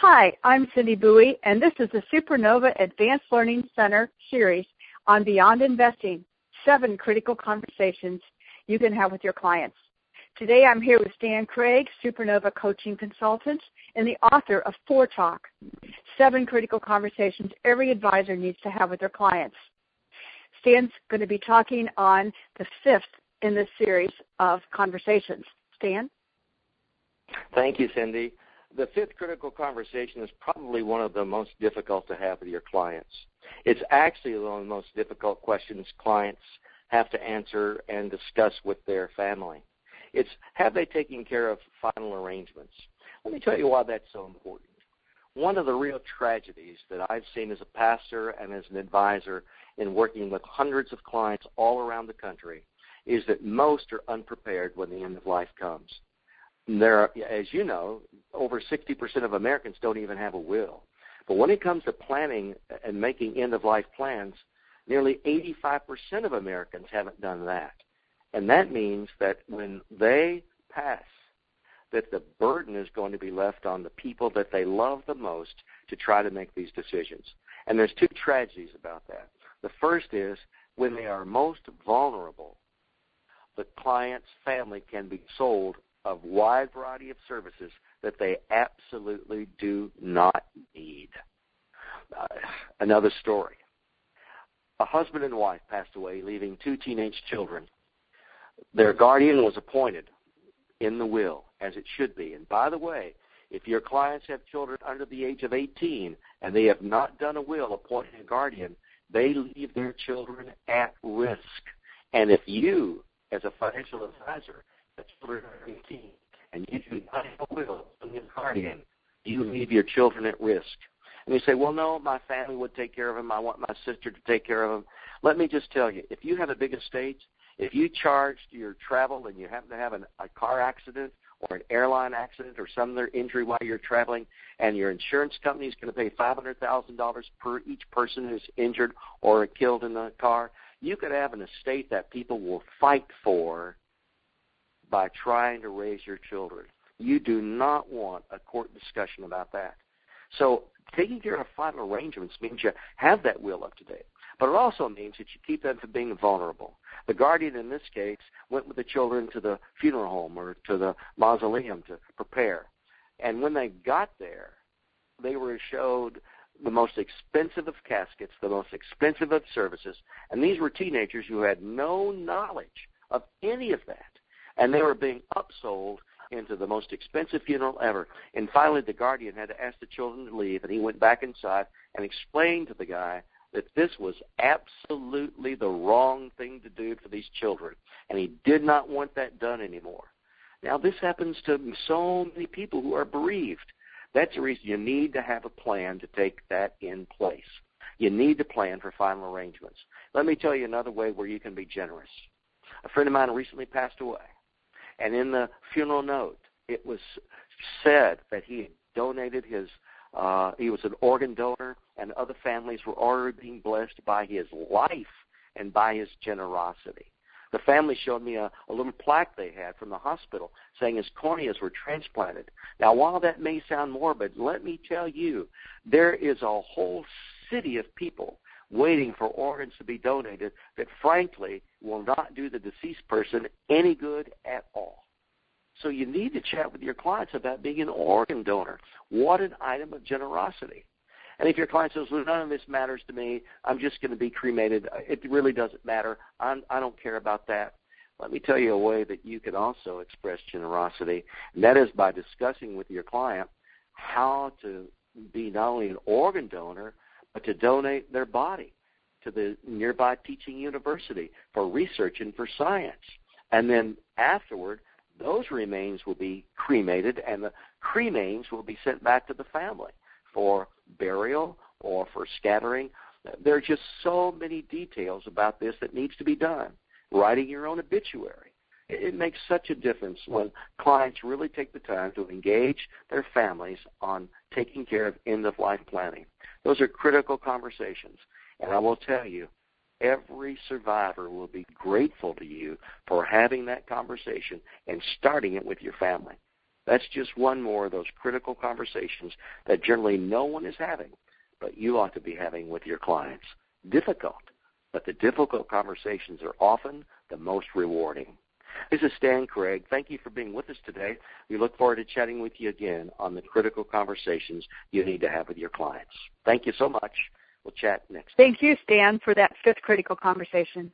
Hi, I'm Cindy Bowie, and this is the Supernova Advanced Learning Center series on Beyond Investing Seven Critical Conversations You Can Have with Your Clients. Today I'm here with Stan Craig, Supernova Coaching Consultant, and the author of Four Talk Seven Critical Conversations Every Advisor Needs to Have with Their Clients. Stan's going to be talking on the fifth in this series of conversations. Stan? Thank you, Cindy. The fifth critical conversation is probably one of the most difficult to have with your clients. It's actually one of the most difficult questions clients have to answer and discuss with their family. It's have they taken care of final arrangements? Let me tell you why that's so important. One of the real tragedies that I've seen as a pastor and as an advisor in working with hundreds of clients all around the country is that most are unprepared when the end of life comes there are, as you know, over 60% of Americans don't even have a will. But when it comes to planning and making end of life plans, nearly 85% of Americans haven't done that. And that means that when they pass, that the burden is going to be left on the people that they love the most to try to make these decisions. And there's two tragedies about that. The first is when they are most vulnerable, the client's family can be sold a wide variety of services that they absolutely do not need. Uh, another story. A husband and wife passed away, leaving two teenage children. Their guardian was appointed in the will, as it should be. And by the way, if your clients have children under the age of 18 and they have not done a will appointing a guardian, they leave their children at risk. And if you, as a financial advisor, the children are 18 and you do not have a will from your guardian, you leave your children at risk. And you say, well, no, my family would take care of them. I want my sister to take care of them. Let me just tell you, if you have a big estate, if you charged your travel and you happen to have an, a car accident or an airline accident or some other injury while you're traveling, and your insurance company is going to pay $500,000 per each person who's injured or killed in the car, you could have an estate that people will fight for by trying to raise your children. You do not want a court discussion about that. So taking care of final arrangements means you have that will up to date. But it also means that you keep them from being vulnerable. The guardian in this case went with the children to the funeral home or to the mausoleum to prepare. And when they got there, they were showed the most expensive of caskets, the most expensive of services, and these were teenagers who had no knowledge of any of that and they were being upsold into the most expensive funeral ever. And finally, the guardian had to ask the children to leave, and he went back inside and explained to the guy that this was absolutely the wrong thing to do for these children, and he did not want that done anymore. Now, this happens to so many people who are bereaved. That's the reason you need to have a plan to take that in place. You need to plan for final arrangements. Let me tell you another way where you can be generous. A friend of mine recently passed away and in the funeral note, it was said that he had donated his, uh, he was an organ donor, and other families were already being blessed by his life and by his generosity. The family showed me a, a little plaque they had from the hospital saying his corneas were transplanted. Now, while that may sound morbid, let me tell you, there is a whole city of people waiting for organs to be donated that frankly will not do the deceased person any good at all. So you need to chat with your clients about being an organ donor. What an item of generosity. And if your client says, well, none of this matters to me, I'm just going to be cremated, it really doesn't matter. I'm, I don't care about that. Let me tell you a way that you can also express generosity, and that is by discussing with your client how to be not only an organ donor, to donate their body to the nearby teaching university for research and for science. And then afterward, those remains will be cremated, and the cremains will be sent back to the family for burial or for scattering. There are just so many details about this that needs to be done. Writing your own obituary. It makes such a difference when clients really take the time to engage their families on taking care of end of life planning. Those are critical conversations. And I will tell you, every survivor will be grateful to you for having that conversation and starting it with your family. That's just one more of those critical conversations that generally no one is having, but you ought to be having with your clients. Difficult, but the difficult conversations are often the most rewarding. This is Stan Craig. Thank you for being with us today. We look forward to chatting with you again on the critical conversations you need to have with your clients. Thank you so much. We'll chat next. Thank you, Stan, for that fifth critical conversation.